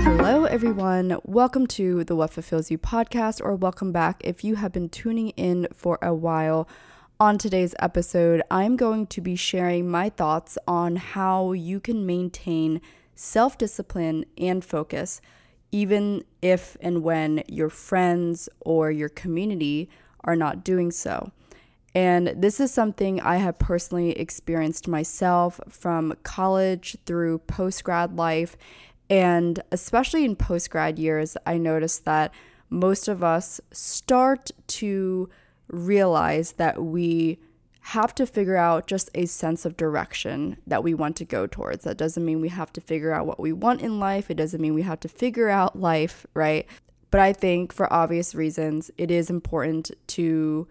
Hello, everyone. Welcome to the What Fulfills You podcast, or welcome back if you have been tuning in for a while. On today's episode, I'm going to be sharing my thoughts on how you can maintain self discipline and focus, even if and when your friends or your community are not doing so. And this is something I have personally experienced myself from college through post grad life and especially in post grad years, I noticed that most of us start to realize that we have to figure out just a sense of direction that we want to go towards. That doesn't mean we have to figure out what we want in life, it doesn't mean we have to figure out life, right? But I think for obvious reasons, it is important to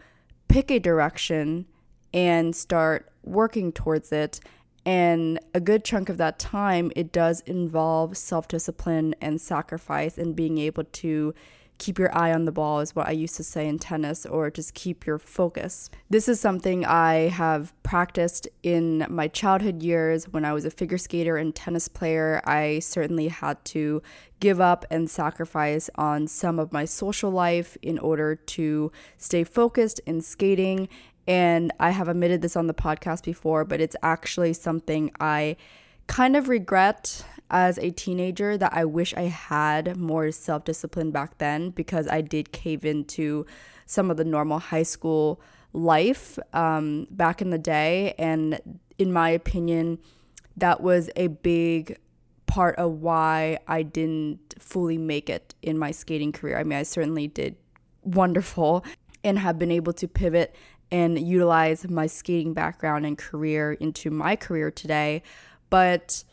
pick a direction and start working towards it and a good chunk of that time, it does involve self discipline and sacrifice and being able to keep your eye on the ball, is what I used to say in tennis, or just keep your focus. This is something I have practiced in my childhood years when I was a figure skater and tennis player. I certainly had to give up and sacrifice on some of my social life in order to stay focused in skating and I have admitted this on the podcast before, but it's actually something I kind of regret as a teenager that I wish I had more self discipline back then because I did cave into some of the normal high school life um, back in the day. And in my opinion, that was a big part of why I didn't fully make it in my skating career. I mean, I certainly did wonderful and have been able to pivot and utilize my skating background and career into my career today. But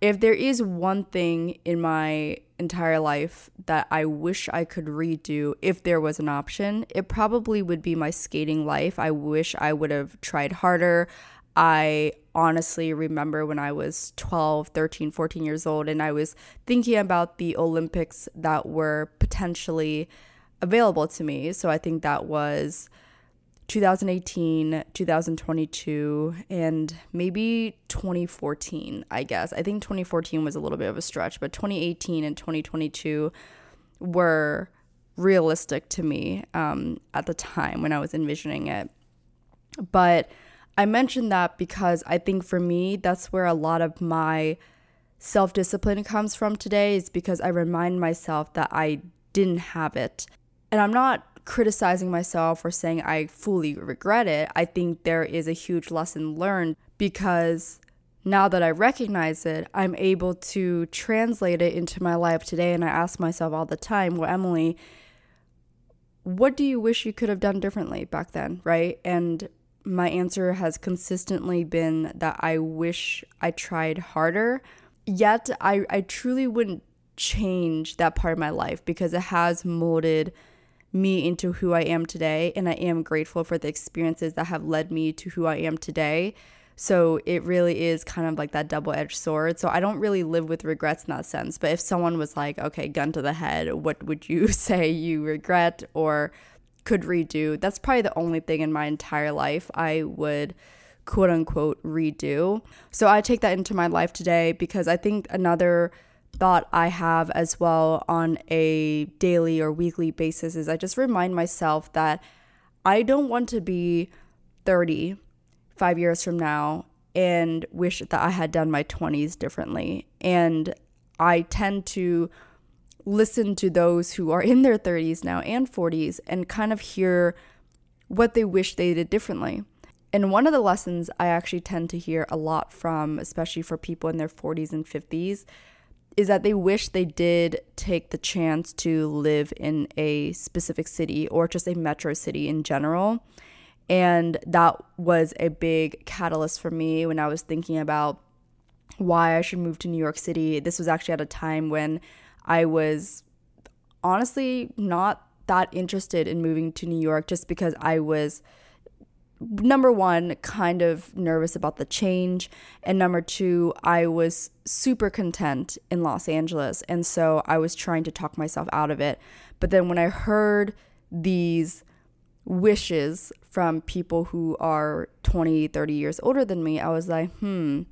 if there is one thing in my entire life that I wish I could redo if there was an option, it probably would be my skating life. I wish I would have tried harder. I honestly remember when I was 12, 13, 14 years old and I was thinking about the Olympics that were potentially available to me. So I think that was 2018, 2022, and maybe 2014, I guess. I think 2014 was a little bit of a stretch, but 2018 and 2022 were realistic to me um, at the time when I was envisioning it. But I mentioned that because I think for me, that's where a lot of my self discipline comes from today, is because I remind myself that I didn't have it. And I'm not criticizing myself or saying I fully regret it. I think there is a huge lesson learned because now that I recognize it, I'm able to translate it into my life today. And I ask myself all the time, well, Emily, what do you wish you could have done differently back then? Right. And my answer has consistently been that I wish I tried harder. Yet I, I truly wouldn't change that part of my life because it has molded me into who I am today. And I am grateful for the experiences that have led me to who I am today. So it really is kind of like that double edged sword. So I don't really live with regrets in that sense. But if someone was like, okay, gun to the head, what would you say you regret or could redo? That's probably the only thing in my entire life I would quote unquote redo. So I take that into my life today because I think another thought I have as well on a daily or weekly basis is I just remind myself that I don't want to be 30 five years from now and wish that I had done my 20s differently. And I tend to listen to those who are in their 30s now and 40s and kind of hear what they wish they did differently. And one of the lessons I actually tend to hear a lot from, especially for people in their 40s and 50s, is that they wish they did take the chance to live in a specific city or just a metro city in general and that was a big catalyst for me when I was thinking about why I should move to New York City. This was actually at a time when I was honestly not that interested in moving to New York just because I was number one, kind of nervous about the change. And number two, I was super content in Los Angeles. And so I was trying to talk myself out of it. But then when I heard these wishes from people who are 20, 30 years older than me, I was like, hmm,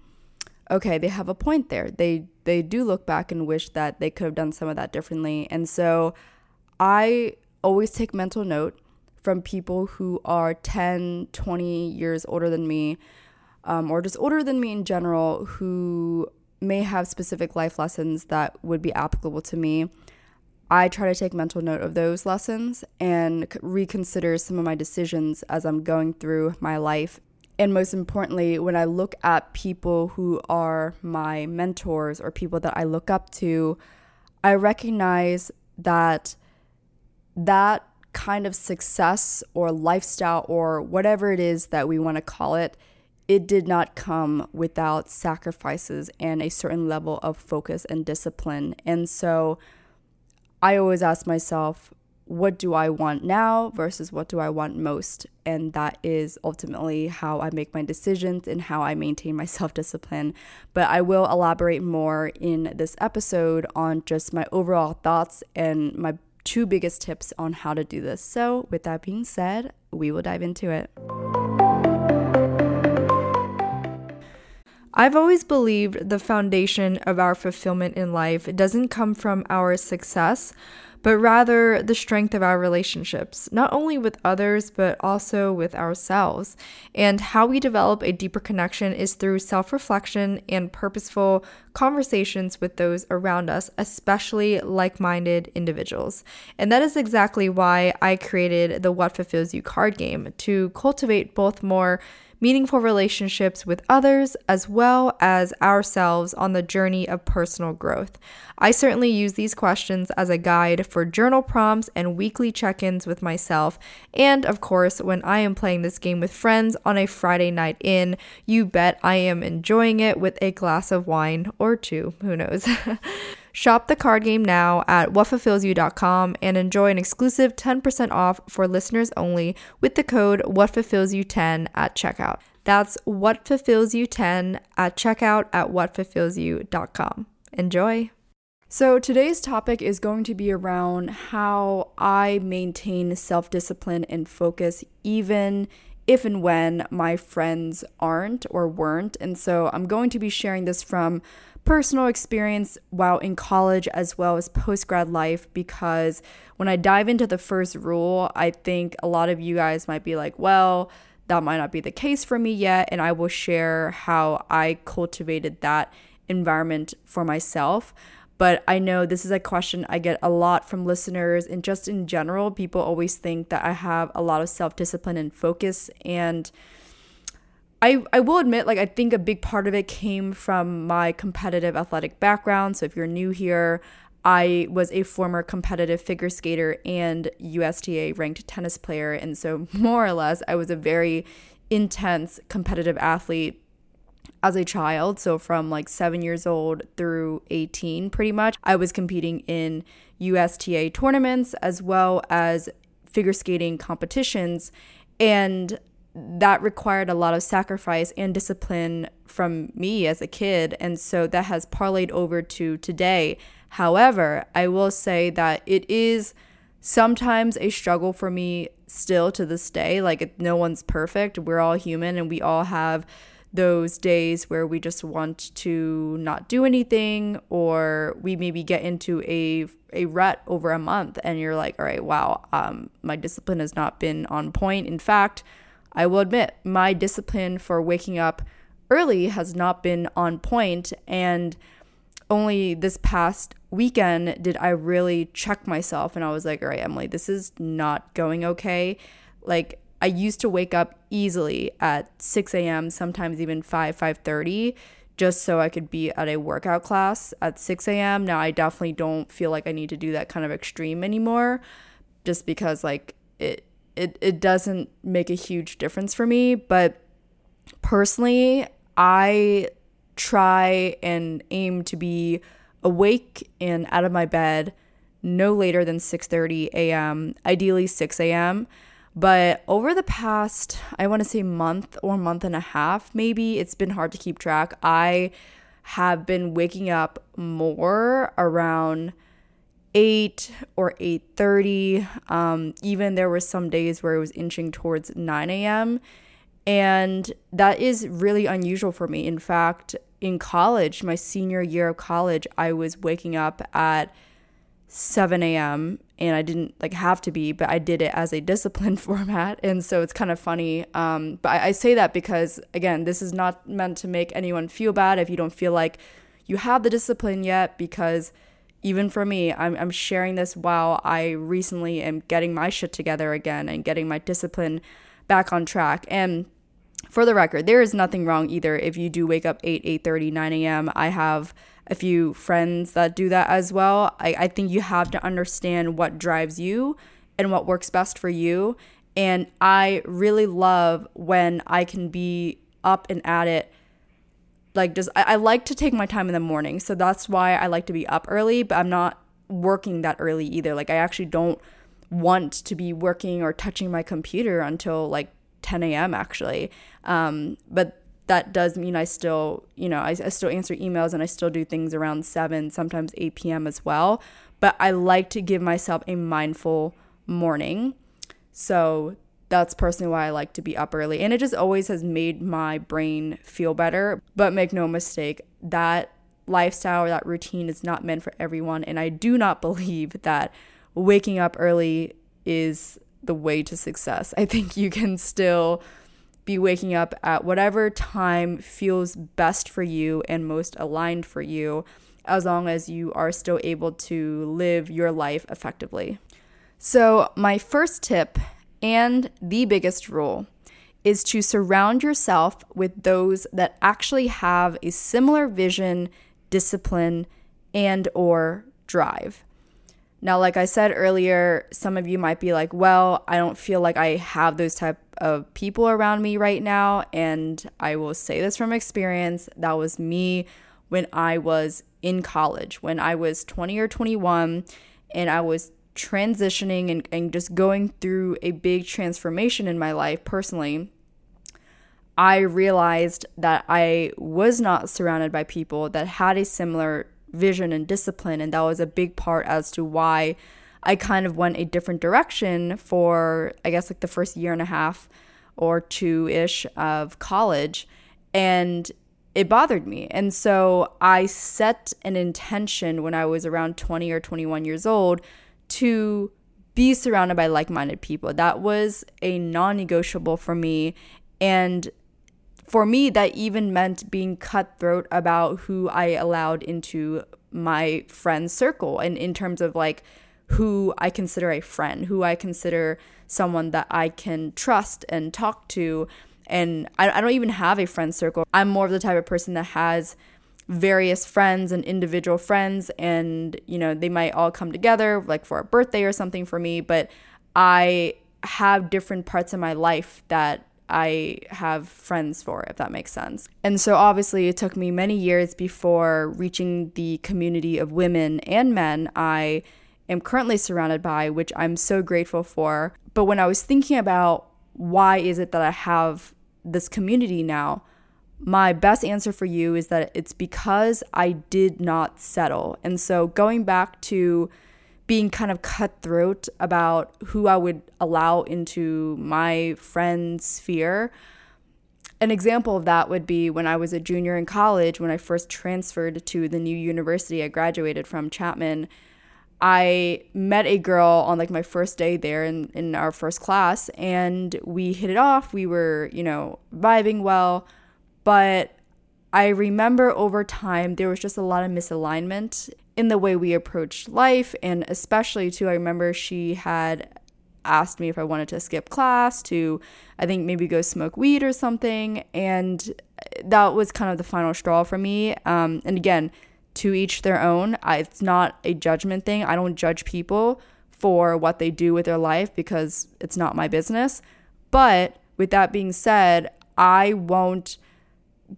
okay, they have a point there. They they do look back and wish that they could have done some of that differently. And so I always take mental note from people who are 10, 20 years older than me, um, or just older than me in general, who may have specific life lessons that would be applicable to me. I try to take mental note of those lessons and reconsider some of my decisions as I'm going through my life. And most importantly, when I look at people who are my mentors or people that I look up to, I recognize that that kind of success or lifestyle or whatever it is that we want to call it, it did not come without sacrifices and a certain level of focus and discipline. And so, I always ask myself, what do I want now versus what do I want most? And that is ultimately how I make my decisions and how I maintain my self discipline. But I will elaborate more in this episode on just my overall thoughts and my two biggest tips on how to do this. So, with that being said, we will dive into it. I've always believed the foundation of our fulfillment in life doesn't come from our success, but rather the strength of our relationships, not only with others, but also with ourselves. And how we develop a deeper connection is through self reflection and purposeful conversations with those around us, especially like minded individuals. And that is exactly why I created the What Fulfills You card game to cultivate both more meaningful relationships with others, as well as ourselves on the journey of personal growth. I certainly use these questions as a guide for journal prompts and weekly check ins with myself. And of course, when I am playing this game with friends on a Friday night in, you bet I am enjoying it with a glass of wine or two. Who knows? Shop the card game now at whatfulfillsyou.com and enjoy an exclusive 10% off for listeners only with the code whatfulfillsyou10 at checkout. That's whatfulfillsyou10 at checkout at whatfulfillsyou.com. Enjoy. So, today's topic is going to be around how I maintain self discipline and focus even if and when my friends aren't or weren't. And so, I'm going to be sharing this from personal experience while in college as well as post grad life because when I dive into the first rule, I think a lot of you guys might be like, well, that might not be the case for me yet. And I will share how I cultivated that environment for myself. But I know this is a question I get a lot from listeners, and just in general, people always think that I have a lot of self discipline and focus. And I, I will admit, like, I think a big part of it came from my competitive athletic background. So, if you're new here, I was a former competitive figure skater and USTA ranked tennis player. And so, more or less, I was a very intense competitive athlete as a child. So, from like seven years old through 18, pretty much, I was competing in USTA tournaments as well as figure skating competitions. And that required a lot of sacrifice and discipline from me as a kid. And so that has parlayed over to today. However, I will say that it is sometimes a struggle for me still to this day. Like, no one's perfect. We're all human and we all have those days where we just want to not do anything or we maybe get into a a rut over a month and you're like all right wow um, my discipline has not been on point in fact i will admit my discipline for waking up early has not been on point and only this past weekend did I really check myself and I was like, all right, Emily, this is not going okay. Like I used to wake up easily at 6 a.m., sometimes even 5, 5:30, just so I could be at a workout class at 6 a.m. Now I definitely don't feel like I need to do that kind of extreme anymore, just because like it it it doesn't make a huge difference for me. But personally, I try and aim to be awake and out of my bed no later than 6:30 a.m., ideally 6 a.m. But over the past, I want to say month or month and a half, maybe it's been hard to keep track. I have been waking up more around 8 or 8:30. Um, even there were some days where it was inching towards 9 a.m. And that is really unusual for me. In fact, in college, my senior year of college, I was waking up at 7 a.m. and I didn't like have to be, but I did it as a discipline format. And so it's kind of funny. Um, but I, I say that because, again, this is not meant to make anyone feel bad if you don't feel like you have the discipline yet, because even for me, I'm, I'm sharing this while I recently am getting my shit together again and getting my discipline back on track. And for the record, there is nothing wrong either if you do wake up 8, 8.30, 9 a.m. I have a few friends that do that as well. I, I think you have to understand what drives you and what works best for you. And I really love when I can be up and at it. Like, just, I, I like to take my time in the morning. So that's why I like to be up early, but I'm not working that early either. Like, I actually don't want to be working or touching my computer until like 10 a.m. actually. Um, but that does mean I still, you know, I, I still answer emails and I still do things around 7, sometimes 8 p.m. as well. But I like to give myself a mindful morning. So that's personally why I like to be up early. And it just always has made my brain feel better. But make no mistake, that lifestyle or that routine is not meant for everyone. And I do not believe that waking up early is the way to success. I think you can still be waking up at whatever time feels best for you and most aligned for you, as long as you are still able to live your life effectively. So, my first tip and the biggest rule is to surround yourself with those that actually have a similar vision, discipline, and or drive. Now, like I said earlier, some of you might be like, well, I don't feel like I have those type of people around me right now. And I will say this from experience. That was me when I was in college, when I was 20 or 21, and I was transitioning and, and just going through a big transformation in my life personally. I realized that I was not surrounded by people that had a similar vision and discipline. And that was a big part as to why I kind of went a different direction for, I guess, like the first year and a half or two ish of college. And it bothered me. And so I set an intention when I was around 20 or 21 years old to be surrounded by like minded people. That was a non negotiable for me. And for me, that even meant being cutthroat about who I allowed into my friend circle and in terms of like who I consider a friend, who I consider someone that I can trust and talk to. And I, I don't even have a friend circle. I'm more of the type of person that has various friends and individual friends and you know they might all come together like for a birthday or something for me but i have different parts of my life that I have friends for, if that makes sense. And so obviously, it took me many years before reaching the community of women and men I am currently surrounded by, which I'm so grateful for. But when I was thinking about why is it that I have this community now? My best answer for you is that it's because I did not settle. And so going back to being kind of cutthroat about who I would allow into my friend sphere. An example of that would be when I was a junior in college, when I first transferred to the new university I graduated from, Chapman. I met a girl on like my first day there in, in our first class, and we hit it off. We were, you know, vibing well. But I remember over time, there was just a lot of misalignment in the way we approached life. And especially, too, I remember she had asked me if I wanted to skip class to, I think, maybe go smoke weed or something. And that was kind of the final straw for me. Um, and again, to each their own. I, it's not a judgment thing. I don't judge people for what they do with their life because it's not my business. But with that being said, I won't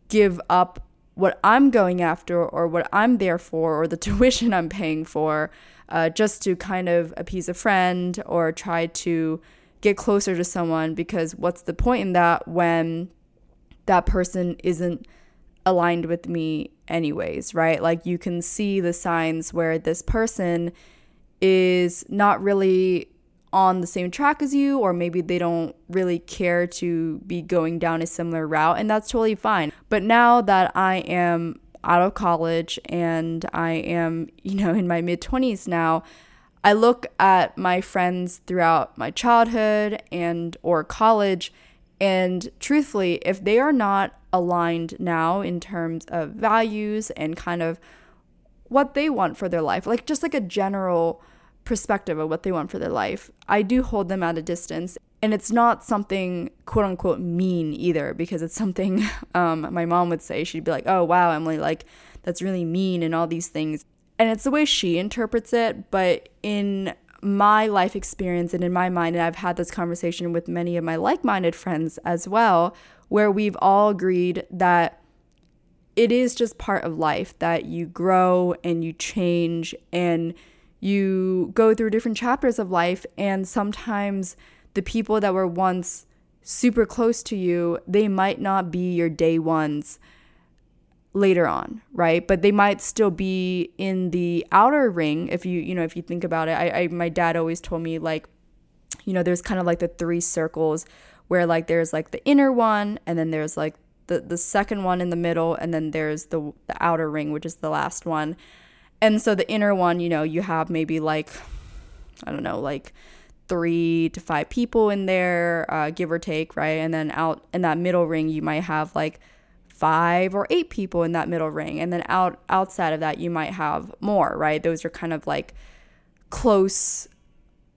give up what I'm going after or what I'm there for or the tuition I'm paying for uh, just to kind of appease a friend or try to get closer to someone because what's the point in that when that person isn't aligned with me anyways, right? Like you can see the signs where this person is not really on the same track as you, or maybe they don't really care to be going down a similar route, and that's totally fine. But now that I am out of college and I am, you know, in my mid 20s now, I look at my friends throughout my childhood and or college and truthfully, if they are not aligned now in terms of values and kind of what they want for their life, like just like a general perspective of what they want for their life, I do hold them at a distance. And it's not something quote unquote mean either, because it's something um, my mom would say. She'd be like, oh, wow, Emily, like that's really mean and all these things. And it's the way she interprets it. But in my life experience and in my mind, and I've had this conversation with many of my like minded friends as well, where we've all agreed that it is just part of life that you grow and you change and you go through different chapters of life and sometimes the people that were once super close to you they might not be your day ones later on right? But they might still be in the outer ring if you you know if you think about it. I, I my dad always told me like you know there's kind of like the three circles where like there's like the inner one and then there's like the the second one in the middle and then there's the the outer ring which is the last one and so the inner one, you know, you have maybe like, I don't know, like three to five people in there, uh, give or take, right? And then out in that middle ring, you might have like five or eight people in that middle ring. And then out outside of that, you might have more, right? Those are kind of like close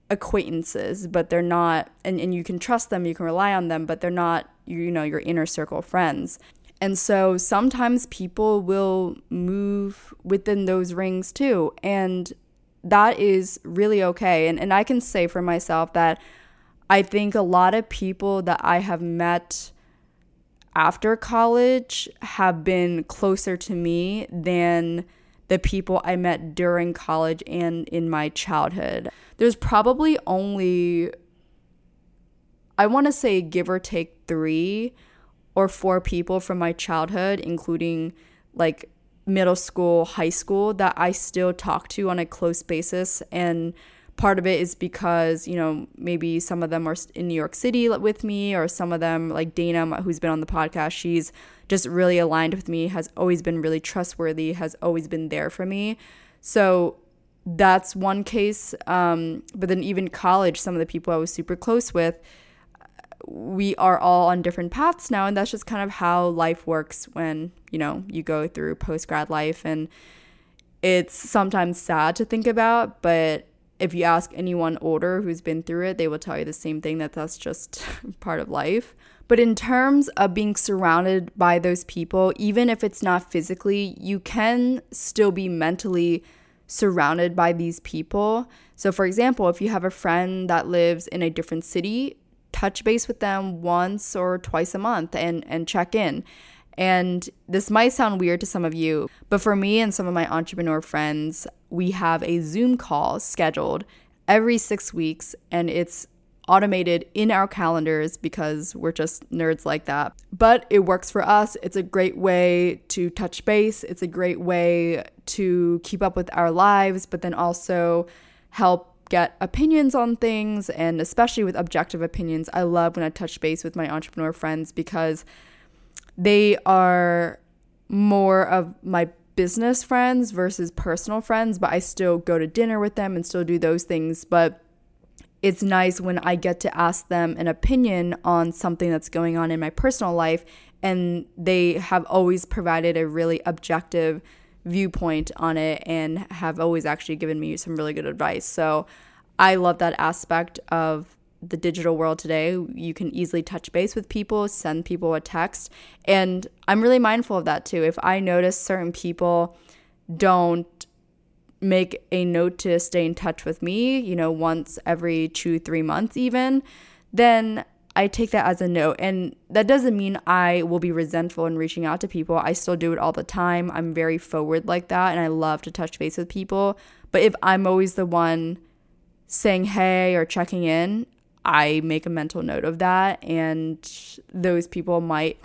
acquaintances, but they're not, and, and you can trust them, you can rely on them, but they're not, you know, your inner circle friends. And so sometimes people will move within those rings too. And that is really okay. And, and I can say for myself that I think a lot of people that I have met after college have been closer to me than the people I met during college and in my childhood. There's probably only, I want to say, give or take three or four people from my childhood, including like middle school, high school, that I still talk to on a close basis. And part of it is because, you know, maybe some of them are in New York City with me, or some of them, like Dana, who's been on the podcast, she's just really aligned with me, has always been really trustworthy, has always been there for me. So that's one case. Um, but then even college, some of the people I was super close with, we are all on different paths now and that's just kind of how life works when you know you go through post grad life. And it's sometimes sad to think about but if you ask anyone older who's been through it they will tell you the same thing that that's just part of life. But in terms of being surrounded by those people even if it's not physically you can still be mentally surrounded by these people. So for example if you have a friend that lives in a different city touch base with them once or twice a month and, and check in. And this might sound weird to some of you, but for me and some of my entrepreneur friends, we have a Zoom call scheduled every six weeks, and it's automated in our calendars because we're just nerds like that. But it works for us. It's a great way to touch base, it's a great way to keep up with our lives, but then also help get opinions on things and especially with objective opinions. I love when I touch base with my entrepreneur friends because they are more of my business friends versus personal friends, but I still go to dinner with them and still do those things. But it's nice when I get to ask them an opinion on something that's going on in my personal life, and they have always provided a really objective viewpoint on it and have always actually given me some really good advice. So I love that aspect of the digital world today. You can easily touch base with people, send people a text. And I'm really mindful of that too. If I notice certain people don't make a note to stay in touch with me, you know, once every two, three months even, then I take that as a note. And that doesn't mean I will be resentful in reaching out to people. I still do it all the time. I'm very forward like that and I love to touch base with people. But if I'm always the one saying hey or checking in, I make a mental note of that. And those people might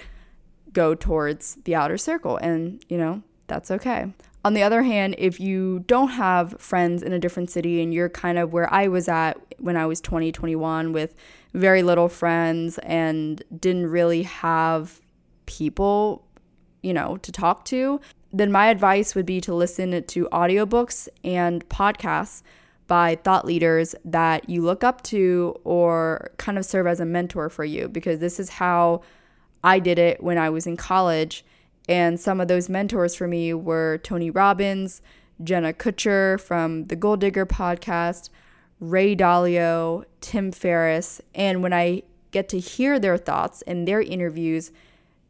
go towards the outer circle. And, you know, that's okay. On the other hand, if you don't have friends in a different city and you're kind of where I was at when I was 20, 21 with very little friends and didn't really have people, you know, to talk to, then my advice would be to listen to audiobooks and podcasts by thought leaders that you look up to or kind of serve as a mentor for you because this is how I did it when I was in college. And some of those mentors for me were Tony Robbins, Jenna Kutcher from the Goal Digger podcast, Ray Dalio, Tim Ferriss. And when I get to hear their thoughts and their interviews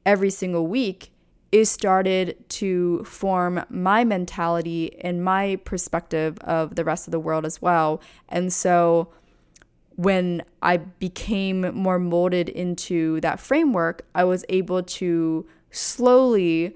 every single week, it started to form my mentality and my perspective of the rest of the world as well. And so when I became more molded into that framework, I was able to slowly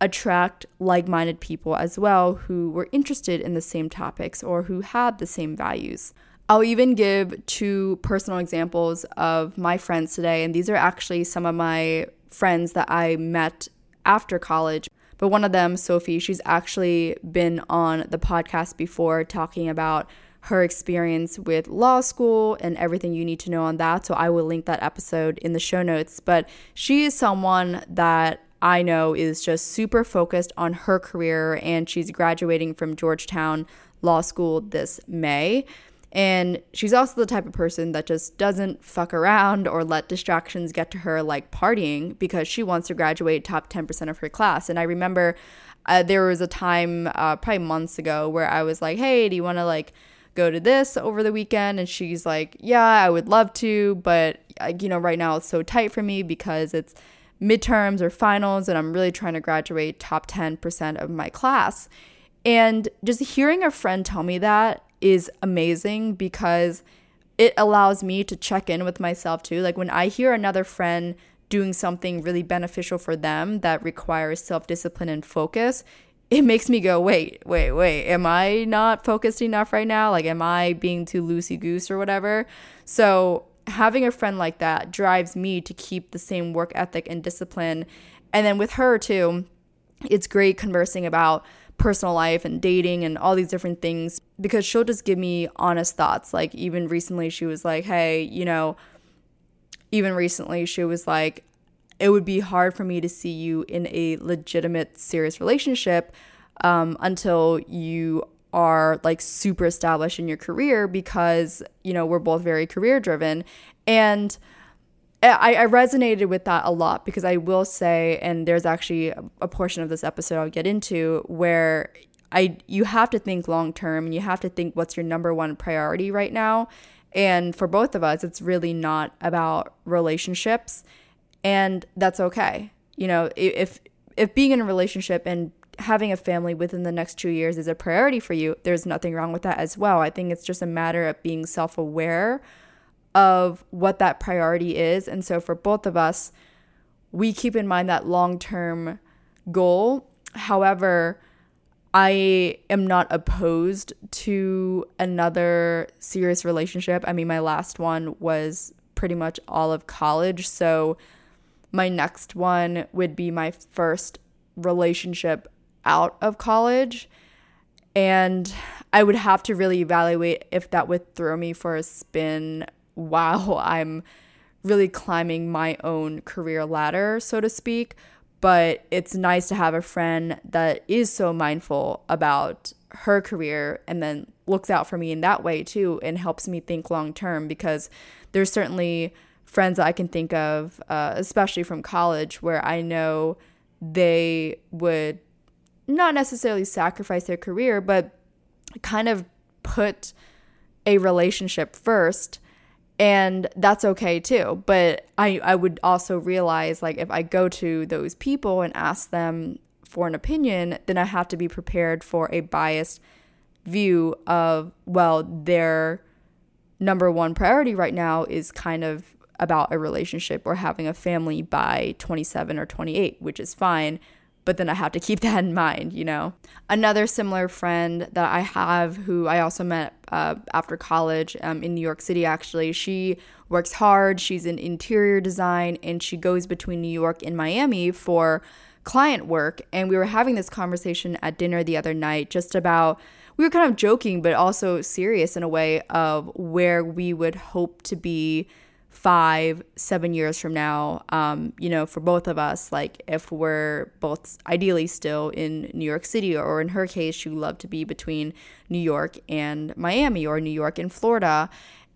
attract like minded people as well who were interested in the same topics or who had the same values. I'll even give two personal examples of my friends today, and these are actually some of my friends that I met after college. But one of them, Sophie, she's actually been on the podcast before talking about her experience with law school and everything you need to know on that. So I will link that episode in the show notes. But she is someone that I know is just super focused on her career and she's graduating from Georgetown Law School this May. And she's also the type of person that just doesn't fuck around or let distractions get to her like partying because she wants to graduate top 10% of her class. And I remember uh, there was a time, uh, probably months ago, where I was like, hey, do you want to like go to this over the weekend? And she's like, yeah, I would love to. But, uh, you know, right now it's so tight for me because it's midterms or finals and I'm really trying to graduate top 10% of my class. And just hearing a friend tell me that is amazing because it allows me to check in with myself too. Like when I hear another friend doing something really beneficial for them that requires self discipline and focus, it makes me go, wait, wait, wait, am I not focused enough right now? Like, am I being too loosey goose or whatever? So, having a friend like that drives me to keep the same work ethic and discipline. And then with her, too, it's great conversing about personal life and dating and all these different things because she'll just give me honest thoughts. Like, even recently, she was like, hey, you know, even recently, she was like, it would be hard for me to see you in a legitimate, serious relationship um, until you are like super established in your career because, you know, we're both very career driven. And I, I resonated with that a lot because I will say, and there's actually a portion of this episode I'll get into where I you have to think long term and you have to think what's your number one priority right now. And for both of us, it's really not about relationships, and that's okay. You know, if if being in a relationship and having a family within the next two years is a priority for you, there's nothing wrong with that as well. I think it's just a matter of being self aware of what that priority is. And so for both of us, we keep in mind that long term goal. However, I am not opposed to another serious relationship. I mean, my last one was pretty much all of college. So my next one would be my first relationship out of college. And I would have to really evaluate if that would throw me for a spin while I'm really climbing my own career ladder, so to speak. But it's nice to have a friend that is so mindful about her career and then looks out for me in that way too and helps me think long term because there's certainly friends I can think of, uh, especially from college, where I know they would not necessarily sacrifice their career, but kind of put a relationship first and that's okay too. But i i would also realize like if i go to those people and ask them for an opinion then i have to be prepared for a biased view of well their number one priority right now is kind of about a relationship or having a family by 27 or 28 which is fine but then I have to keep that in mind, you know. Another similar friend that I have who I also met uh, after college um, in New York City, actually, she works hard. She's in interior design and she goes between New York and Miami for client work. And we were having this conversation at dinner the other night just about. We were kind of joking, but also serious in a way of where we would hope to be five, seven years from now, um, you know, for both of us, like if we're both ideally still in New York City, or in her case, she would love to be between New York and Miami or New York and Florida.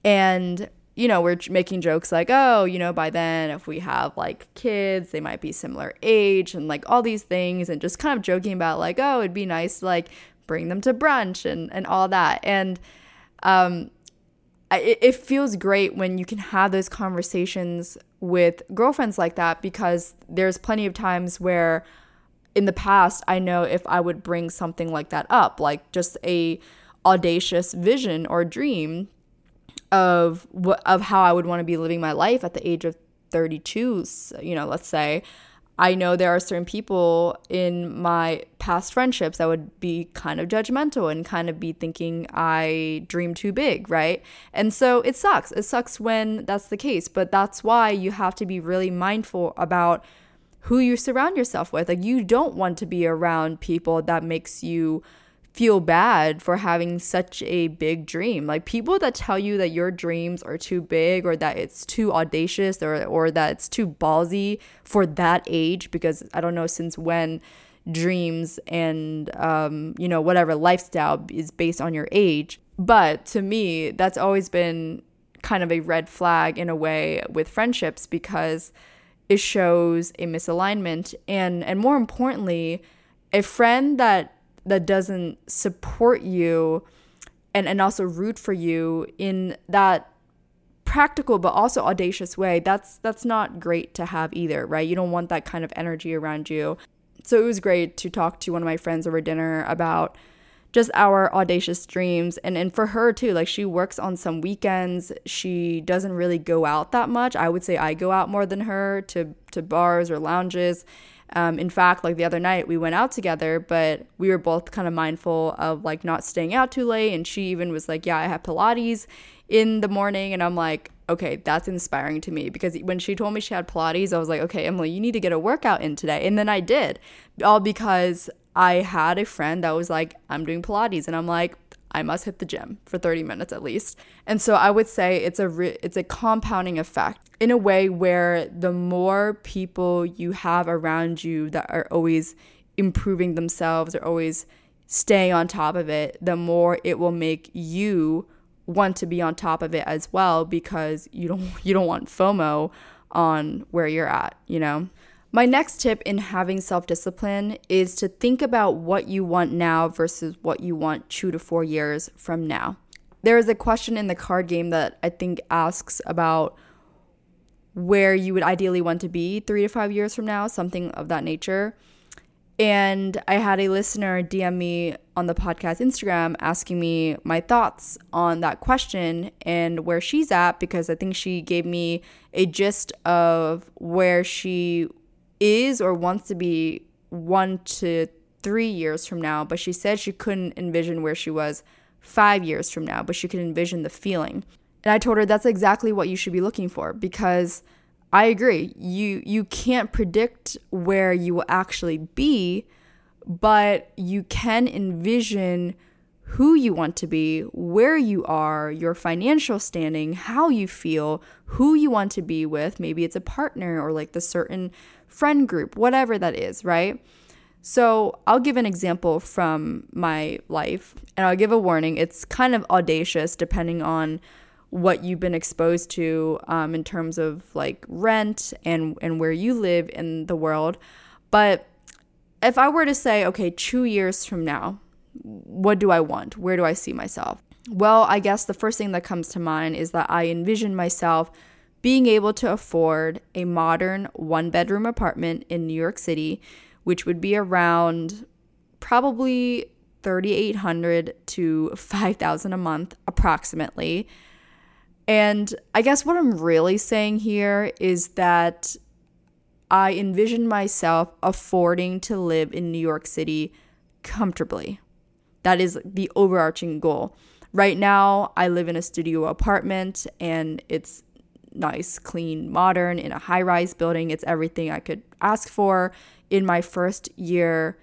And, you know, we're making jokes like, oh, you know, by then, if we have like kids, they might be similar age and like all these things, and just kind of joking about like, oh, it'd be nice to like bring them to brunch and, and all that. And, um, it, it feels great when you can have those conversations with girlfriends like that because there's plenty of times where in the past I know if I would bring something like that up, like just a audacious vision or dream of what of how I would want to be living my life at the age of 32, you know, let's say, I know there are certain people in my past friendships that would be kind of judgmental and kind of be thinking I dream too big, right? And so it sucks. It sucks when that's the case, but that's why you have to be really mindful about who you surround yourself with. Like you don't want to be around people that makes you feel bad for having such a big dream. Like people that tell you that your dreams are too big or that it's too audacious or or that it's too ballsy for that age because I don't know since when dreams and um, you know whatever lifestyle is based on your age. But to me, that's always been kind of a red flag in a way with friendships because it shows a misalignment and and more importantly, a friend that that doesn't support you and, and also root for you in that practical but also audacious way that's that's not great to have either right? You don't want that kind of energy around you. So it was great to talk to one of my friends over dinner about just our audacious dreams and and for her too like she works on some weekends she doesn't really go out that much i would say i go out more than her to to bars or lounges um, in fact, like the other night, we went out together, but we were both kind of mindful of like not staying out too late. And she even was like, Yeah, I have Pilates in the morning. And I'm like, Okay, that's inspiring to me because when she told me she had Pilates, I was like, Okay, Emily, you need to get a workout in today. And then I did, all because I had a friend that was like, I'm doing Pilates. And I'm like, I must hit the gym for 30 minutes at least. And so I would say it's a re- it's a compounding effect in a way where the more people you have around you that are always improving themselves or always staying on top of it, the more it will make you want to be on top of it as well because you don't you don't want FOMO on where you're at, you know? My next tip in having self discipline is to think about what you want now versus what you want two to four years from now. There is a question in the card game that I think asks about where you would ideally want to be three to five years from now, something of that nature. And I had a listener DM me on the podcast Instagram asking me my thoughts on that question and where she's at because I think she gave me a gist of where she is or wants to be one to three years from now, but she said she couldn't envision where she was five years from now, but she could envision the feeling. And I told her that's exactly what you should be looking for because I agree. You you can't predict where you will actually be, but you can envision who you want to be, where you are, your financial standing, how you feel, who you want to be with. Maybe it's a partner or like the certain friend group, whatever that is, right? So I'll give an example from my life and I'll give a warning. It's kind of audacious depending on what you've been exposed to um, in terms of like rent and, and where you live in the world. But if I were to say, okay, two years from now, what do I want? Where do I see myself? Well, I guess the first thing that comes to mind is that I envision myself being able to afford a modern one bedroom apartment in New York City, which would be around probably 3800 to 5000 a month approximately. And I guess what I'm really saying here is that I envision myself affording to live in New York City comfortably. That is the overarching goal. Right now, I live in a studio apartment and it's nice, clean, modern in a high rise building. It's everything I could ask for in my first year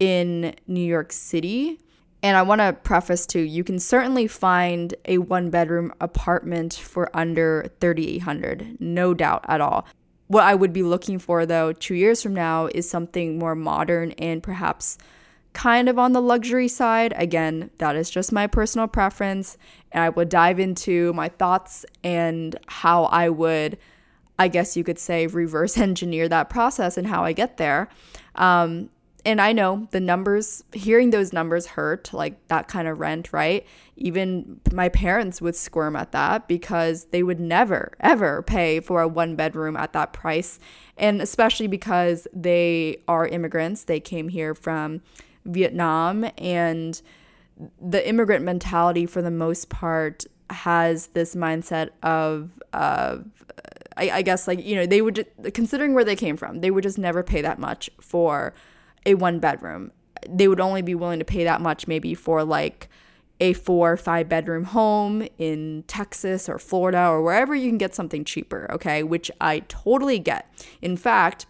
in New York City. And I want to preface too, you can certainly find a one bedroom apartment for under 3800, no doubt at all. What I would be looking for though 2 years from now is something more modern and perhaps kind of on the luxury side. Again, that is just my personal preference. And I would dive into my thoughts and how I would, I guess you could say, reverse engineer that process and how I get there. Um, and I know the numbers, hearing those numbers hurt, like that kind of rent, right? Even my parents would squirm at that because they would never, ever pay for a one bedroom at that price. And especially because they are immigrants, they came here from Vietnam, and the immigrant mentality, for the most part, has this mindset of, I, I guess, like, you know, they would, considering where they came from, they would just never pay that much for a one bedroom. They would only be willing to pay that much maybe for like a four or five bedroom home in Texas or Florida or wherever you can get something cheaper, okay? Which I totally get. In fact,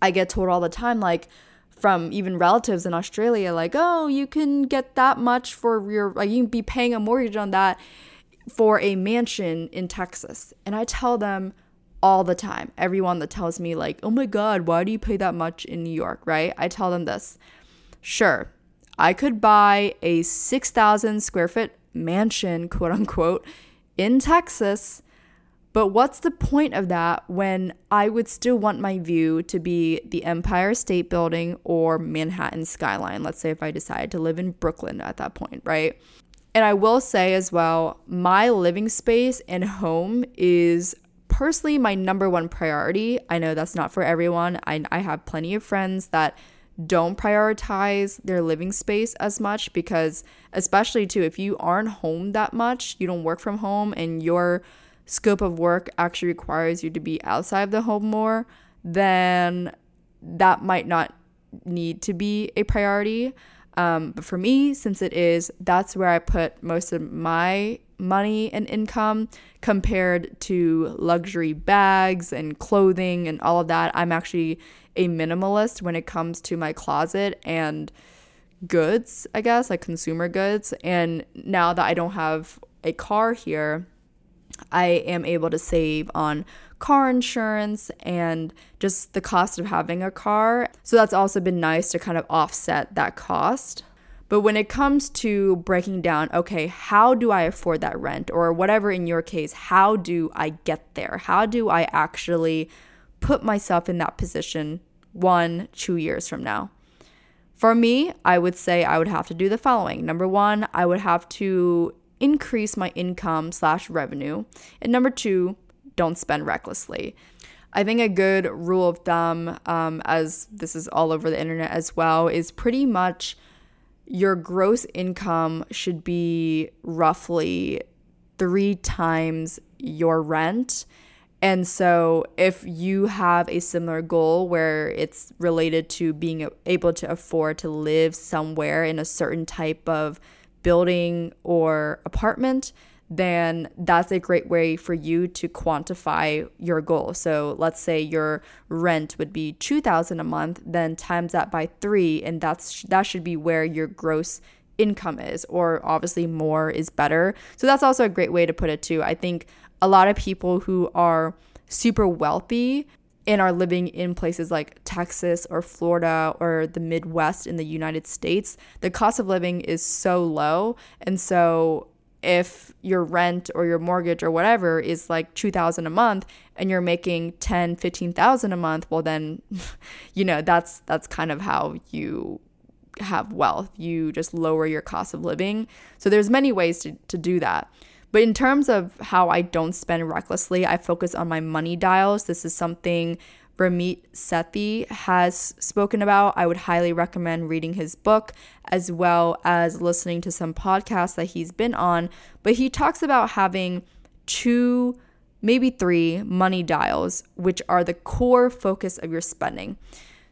I get told all the time, like, from even relatives in Australia, like, oh, you can get that much for your, like, you can be paying a mortgage on that for a mansion in Texas. And I tell them all the time, everyone that tells me, like, oh my God, why do you pay that much in New York, right? I tell them this sure, I could buy a 6,000 square foot mansion, quote unquote, in Texas but what's the point of that when I would still want my view to be the Empire State Building or Manhattan skyline? Let's say if I decided to live in Brooklyn at that point, right? And I will say as well, my living space and home is personally my number one priority. I know that's not for everyone. I, I have plenty of friends that don't prioritize their living space as much because, especially too, if you aren't home that much, you don't work from home and you're scope of work actually requires you to be outside of the home more, then that might not need to be a priority. Um, but for me, since it is, that's where I put most of my money and income compared to luxury bags and clothing and all of that. I'm actually a minimalist when it comes to my closet and goods, I guess, like consumer goods. And now that I don't have a car here, I am able to save on car insurance and just the cost of having a car. So that's also been nice to kind of offset that cost. But when it comes to breaking down, okay, how do I afford that rent? Or whatever in your case, how do I get there? How do I actually put myself in that position one, two years from now? For me, I would say I would have to do the following. Number one, I would have to increase my income slash revenue. And number two, don't spend recklessly. I think a good rule of thumb, um, as this is all over the internet as well, is pretty much your gross income should be roughly three times your rent. And so, if you have a similar goal where it's related to being able to afford to live somewhere in a certain type of building or apartment, then that's a great way for you to quantify your goal. So let's say your rent would be 2000 a month, then times that by 3 and that's that should be where your gross income is or obviously more is better. So that's also a great way to put it too. I think a lot of people who are super wealthy and are living in places like Texas or Florida or the Midwest in the United States, the cost of living is so low. And so if your rent or your mortgage or whatever is like 2000 a month and you're making 10 15000 a month well then you know that's that's kind of how you have wealth. You just lower your cost of living. So there's many ways to, to do that but in terms of how i don't spend recklessly i focus on my money dials this is something Ramit Sethi has spoken about. I would highly recommend reading his book as well as listening to some podcasts that he's been on. But he talks about having two, maybe three money dials, which are the core focus of your spending.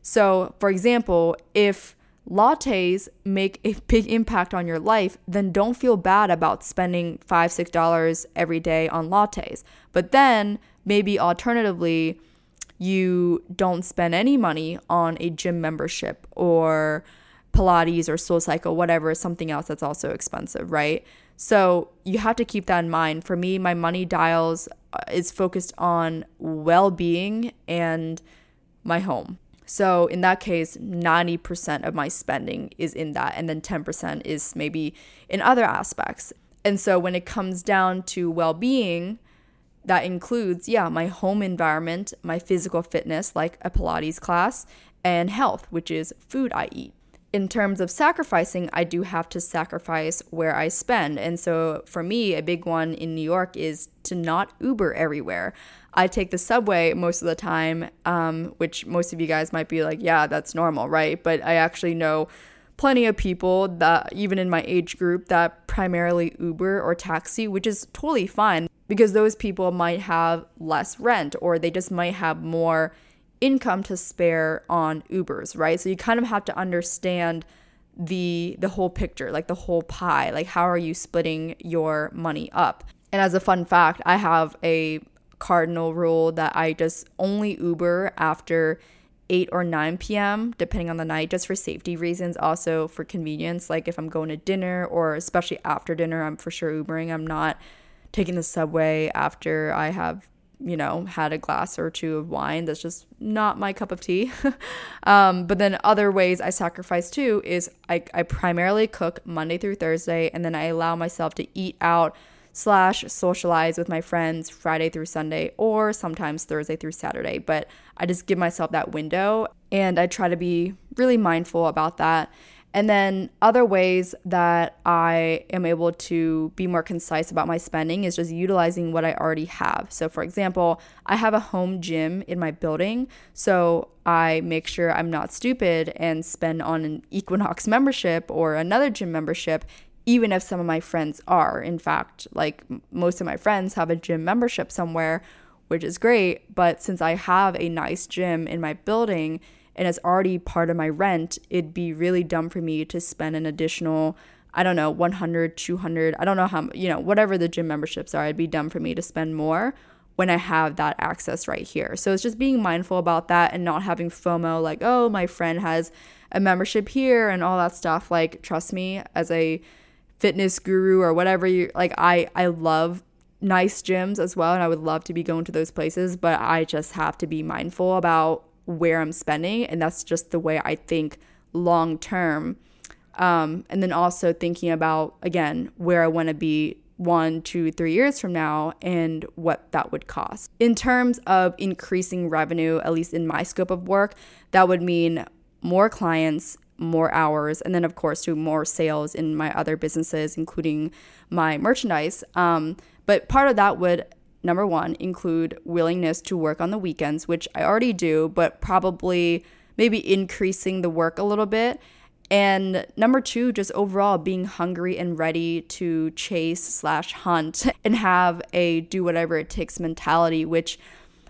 So, for example, if lattes make a big impact on your life, then don't feel bad about spending five, six dollars every day on lattes. But then maybe alternatively, you don't spend any money on a gym membership or Pilates or Soul Cycle, whatever, something else that's also expensive, right? So you have to keep that in mind. For me, my money dials uh, is focused on well being and my home. So in that case, 90% of my spending is in that, and then 10% is maybe in other aspects. And so when it comes down to well being, that includes, yeah, my home environment, my physical fitness, like a Pilates class, and health, which is food I eat. In terms of sacrificing, I do have to sacrifice where I spend. And so for me, a big one in New York is to not Uber everywhere. I take the subway most of the time, um, which most of you guys might be like, yeah, that's normal, right? But I actually know plenty of people that, even in my age group, that primarily Uber or taxi, which is totally fine because those people might have less rent or they just might have more income to spare on Ubers, right? So you kind of have to understand the the whole picture, like the whole pie. Like how are you splitting your money up? And as a fun fact, I have a cardinal rule that I just only Uber after 8 or 9 p.m., depending on the night, just for safety reasons, also for convenience. Like if I'm going to dinner or especially after dinner, I'm for sure Ubering. I'm not taking the subway after I have, you know, had a glass or two of wine. That's just not my cup of tea. um, but then other ways I sacrifice too is I, I primarily cook Monday through Thursday, and then I allow myself to eat out slash socialize with my friends Friday through Sunday or sometimes Thursday through Saturday. But I just give myself that window and I try to be really mindful about that. And then other ways that I am able to be more concise about my spending is just utilizing what I already have. So, for example, I have a home gym in my building. So, I make sure I'm not stupid and spend on an Equinox membership or another gym membership, even if some of my friends are. In fact, like most of my friends have a gym membership somewhere, which is great. But since I have a nice gym in my building, and it's already part of my rent, it'd be really dumb for me to spend an additional, I don't know, 100, 200, I don't know how, you know, whatever the gym memberships are, it'd be dumb for me to spend more when I have that access right here. So it's just being mindful about that and not having FOMO like, oh, my friend has a membership here and all that stuff. Like, trust me, as a fitness guru or whatever you like, I I love nice gyms as well and I would love to be going to those places, but I just have to be mindful about where I'm spending. And that's just the way I think long term. Um, and then also thinking about, again, where I want to be one, two, three years from now and what that would cost. In terms of increasing revenue, at least in my scope of work, that would mean more clients, more hours, and then, of course, do more sales in my other businesses, including my merchandise. Um, but part of that would number one, include willingness to work on the weekends, which I already do, but probably maybe increasing the work a little bit. And number two, just overall being hungry and ready to chase slash hunt and have a do whatever it takes mentality, which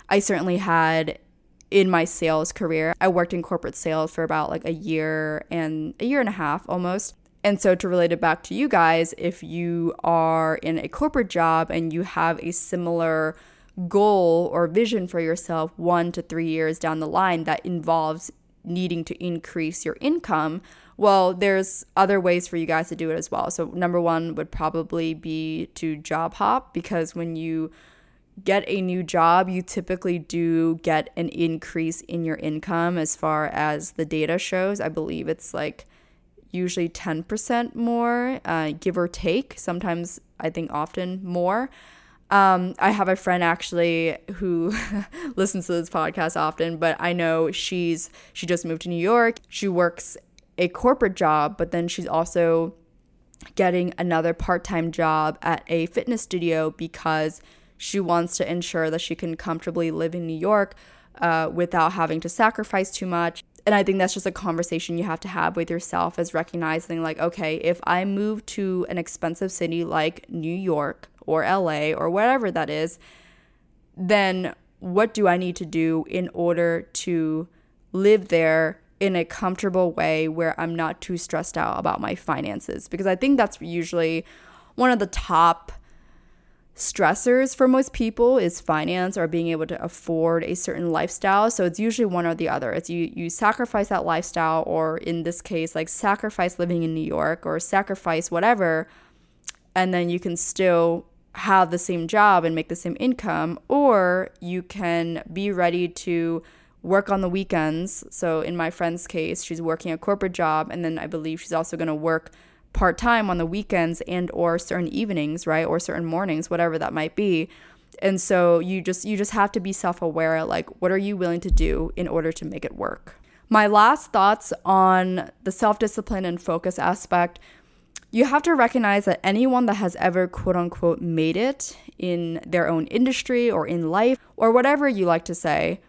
I certainly had in my sales career. I worked in corporate sales for about like a year and a year and a half almost. And so, to relate it back to you guys, if you are in a corporate job and you have a similar goal or vision for yourself one to three years down the line that involves needing to increase your income, well, there's other ways for you guys to do it as well. So, number one would probably be to job hop because when you get a new job, you typically do get an increase in your income as far as the data shows. I believe it's like usually 10% more, uh, give or take. Sometimes I think often more. Um, I have a friend actually who listens to this podcast often, but I know she's she just moved to New York. She works a corporate job, but then she's also getting another part-time job at a fitness studio because she wants to ensure that she can comfortably live in New York uh, without having to sacrifice too much and I think that's just a conversation you have to have with yourself as recognizing, like, okay, if I move to an expensive city like New York or LA or whatever that is, then what do I need to do in order to live there in a comfortable way where I'm not too stressed out about my finances? Because I think that's usually one of the top stressors for most people is finance or being able to afford a certain lifestyle. So it's usually one or the other. It's you you sacrifice that lifestyle or in this case like sacrifice living in New York or sacrifice whatever and then you can still have the same job and make the same income or you can be ready to work on the weekends. So in my friend's case, she's working a corporate job and then I believe she's also going to work part-time on the weekends and or certain evenings right or certain mornings whatever that might be. And so you just you just have to be self-aware like what are you willing to do in order to make it work? My last thoughts on the self-discipline and focus aspect you have to recognize that anyone that has ever quote unquote made it in their own industry or in life or whatever you like to say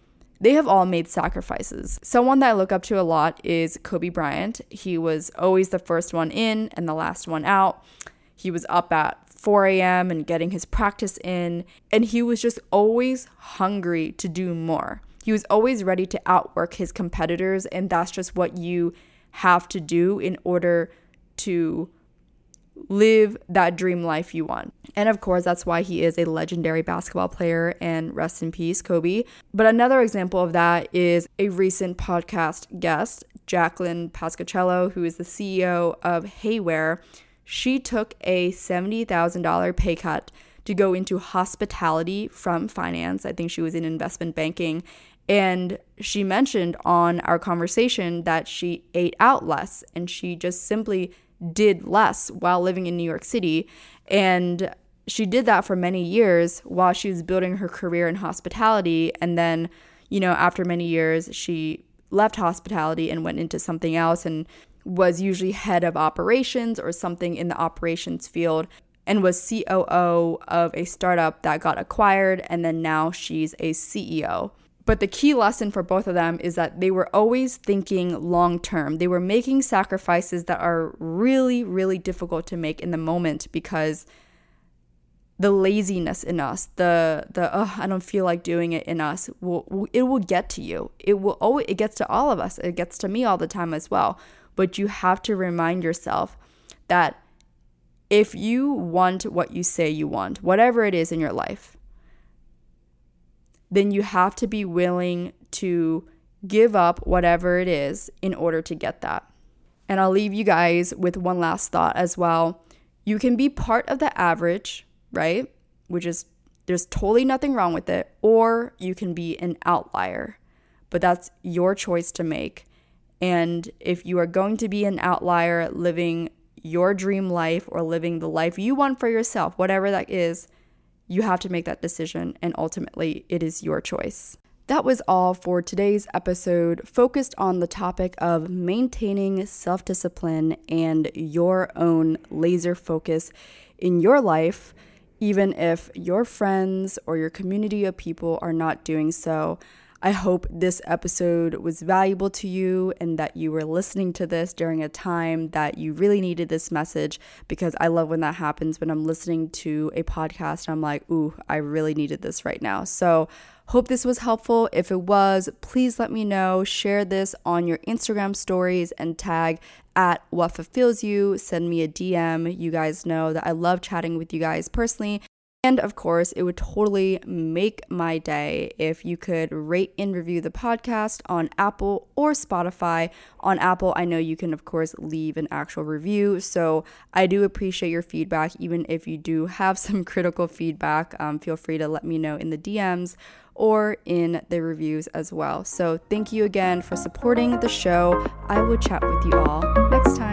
they have all made sacrifices. Someone that I look up to a lot is Kobe Bryant. He was always the first one in and the last one out. He was up at 4 a.m. and getting his practice in, and he was just always hungry to do more. He was always ready to outwork his competitors, and that's just what you have to do in order to live that dream life you want. And of course, that's why he is a legendary basketball player and rest in peace, Kobe. But another example of that is a recent podcast guest, Jacqueline Pasquicello, who is the CEO of Hayware. She took a $70,000 pay cut to go into hospitality from finance. I think she was in investment banking. And she mentioned on our conversation that she ate out less and she just simply did less while living in New York City. And she did that for many years while she was building her career in hospitality. And then, you know, after many years, she left hospitality and went into something else and was usually head of operations or something in the operations field and was COO of a startup that got acquired. And then now she's a CEO. But the key lesson for both of them is that they were always thinking long term. They were making sacrifices that are really, really difficult to make in the moment because the laziness in us, the the oh, I don't feel like doing it in us, will it will get to you. It will always it gets to all of us. It gets to me all the time as well. But you have to remind yourself that if you want what you say you want, whatever it is in your life, then you have to be willing to give up whatever it is in order to get that. And I'll leave you guys with one last thought as well. You can be part of the average, right? Which is there's totally nothing wrong with it, or you can be an outlier. But that's your choice to make. And if you are going to be an outlier living your dream life or living the life you want for yourself, whatever that is, you have to make that decision, and ultimately, it is your choice. That was all for today's episode, focused on the topic of maintaining self discipline and your own laser focus in your life, even if your friends or your community of people are not doing so. I hope this episode was valuable to you and that you were listening to this during a time that you really needed this message because I love when that happens when I'm listening to a podcast I'm like, ooh, I really needed this right now. So, Hope this was helpful. If it was, please let me know. Share this on your Instagram stories and tag at what fulfills you. Send me a DM. You guys know that I love chatting with you guys personally and of course, it would totally make my day if you could rate and review the podcast on Apple or Spotify. On Apple, I know you can, of course, leave an actual review. So I do appreciate your feedback. Even if you do have some critical feedback, um, feel free to let me know in the DMs or in the reviews as well. So thank you again for supporting the show. I will chat with you all next time.